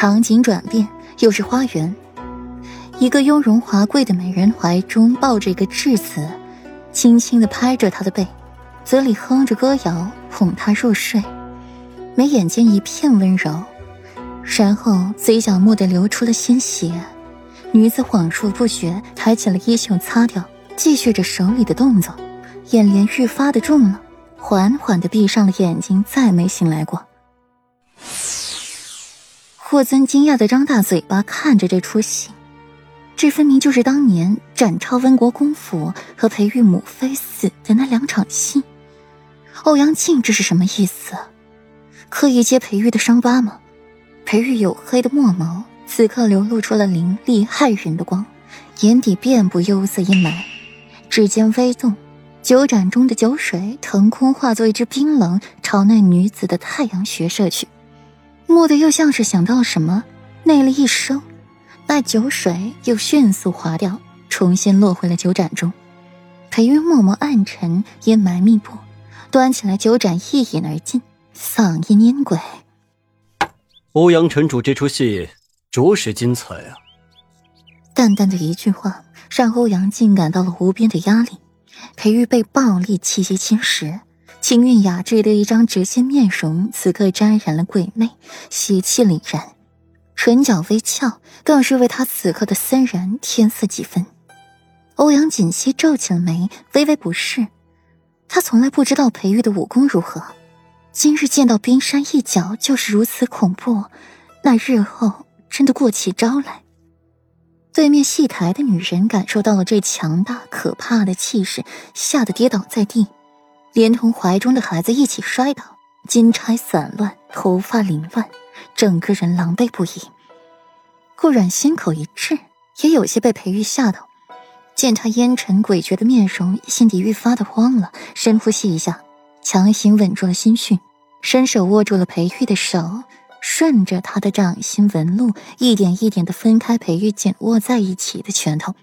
场景转变，又是花园。一个雍容华贵的美人怀中抱着一个稚子，轻轻的拍着他的背，嘴里哼着歌谣哄他入睡，眉眼间一片温柔。然后嘴角蓦地流出了鲜血，女子恍若不觉，抬起了衣袖擦掉，继续着手里的动作，眼帘愈发的重了，缓缓地闭上了眼睛，再没醒来过。霍尊惊讶的张大嘴巴看着这出戏，这分明就是当年斩超温国公府和裴玉母妃死的那两场戏。欧阳靖这是什么意思？刻意揭裴玉的伤疤吗？裴玉黝黑的墨眸此刻流露出了凌厉骇人的光，眼底遍布幽色阴霾。指尖微动，酒盏中的酒水腾空化作一只冰冷朝那女子的太阳穴射去。蓦地又像是想到了什么，内力一收，那酒水又迅速滑掉，重新落回了酒盏中。裴玉默默暗沉，阴霾密布，端起来酒盏一饮而尽，嗓音阴鬼：“欧阳城主这出戏着实精彩啊！”淡淡的一句话，让欧阳靖感到了无边的压力。裴玉被暴力气息侵蚀。清韵雅致的一张谪仙面容，此刻沾染了鬼魅，邪气凛然，唇角微翘，更是为他此刻的森然添色几分。欧阳锦溪皱起了眉，微微不适。他从来不知道裴玉的武功如何，今日见到冰山一角就是如此恐怖，那日后真的过起招来。对面戏台的女人感受到了这强大可怕的气势，吓得跌倒在地。连同怀中的孩子一起摔倒，金钗散乱，头发凌乱，整个人狼狈不已。顾阮心口一滞，也有些被裴玉吓到。见他烟尘诡谲的面容，心底愈发的慌了。深呼吸一下，强行稳住了心绪，伸手握住了裴玉的手，顺着他的掌心纹路，一点一点的分开裴玉紧握在一起的拳头，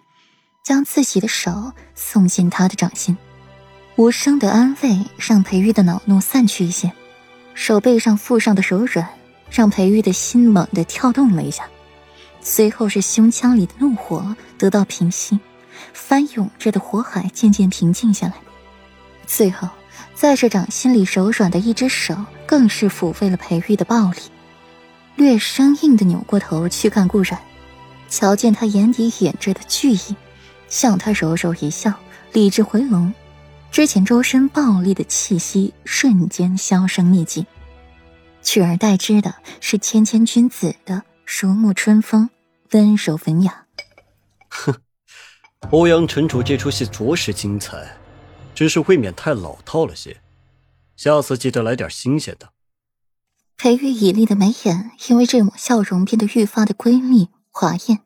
将自己的手送进他的掌心。无声的安慰让裴玉的恼怒散去一些，手背上附上的手软让裴玉的心猛地跳动了一下，随后是胸腔里的怒火得到平息，翻涌着的火海渐渐平静下来，最后在这掌心里柔软的一只手更是抚慰了裴玉的暴力，略生硬的扭过头去看顾然，瞧见他眼底掩着的惧意，向他柔柔一笑，理智回笼。之前周身暴戾的气息瞬间销声匿迹，取而代之的是谦谦君子的如沐春风，温柔文雅。哼，欧阳城主这出戏着实精彩，只是未免太老套了些，下次记得来点新鲜的。裴玉以立的眉眼因为这抹笑容变得愈发的瑰丽华艳，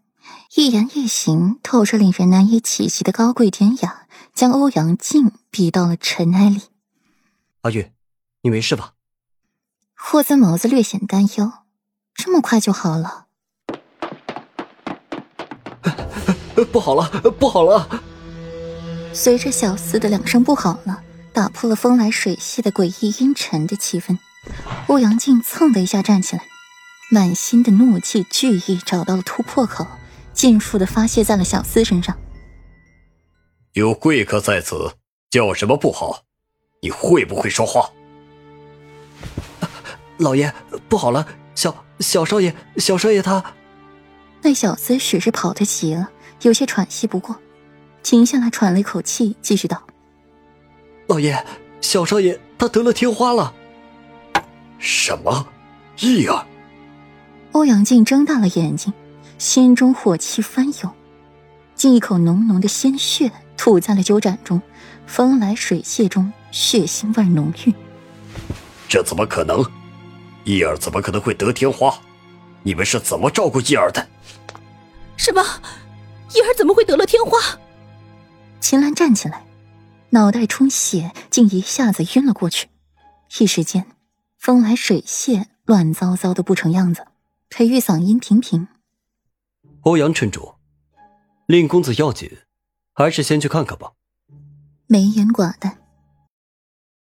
一言一行透着令人难以企及的高贵典雅。将欧阳靖逼到了尘埃里。阿玉，你没事吧？霍尊眸子略显担忧，这么快就好了？不好了，不好了！随着小厮的两声“不好了”，打破了风来水榭的诡异阴沉的气氛。欧阳靖蹭的一下站起来，满心的怒气惧意找到了突破口，尽数的发泄在了小厮身上。有贵客在此，叫什么不好？你会不会说话？老爷，不好了！小小少爷，小少爷他……那小子许是跑得急了，有些喘息不过，停下来喘了一口气，继续道：“老爷，小少爷他得了天花了。”什么？异儿？欧阳靖睁大了眼睛，心中火气翻涌，竟一口浓浓的鲜血。吐在了酒盏中，风来水泄中，血腥味浓郁。这怎么可能？叶儿怎么可能会得天花？你们是怎么照顾叶儿的？什么？叶儿怎么会得了天花？秦岚站起来，脑袋充血，竟一下子晕了过去。一时间，风来水泄，乱糟糟的不成样子。裴玉嗓音平平：“欧阳城主，令公子要紧。”还是先去看看吧。眉眼寡淡，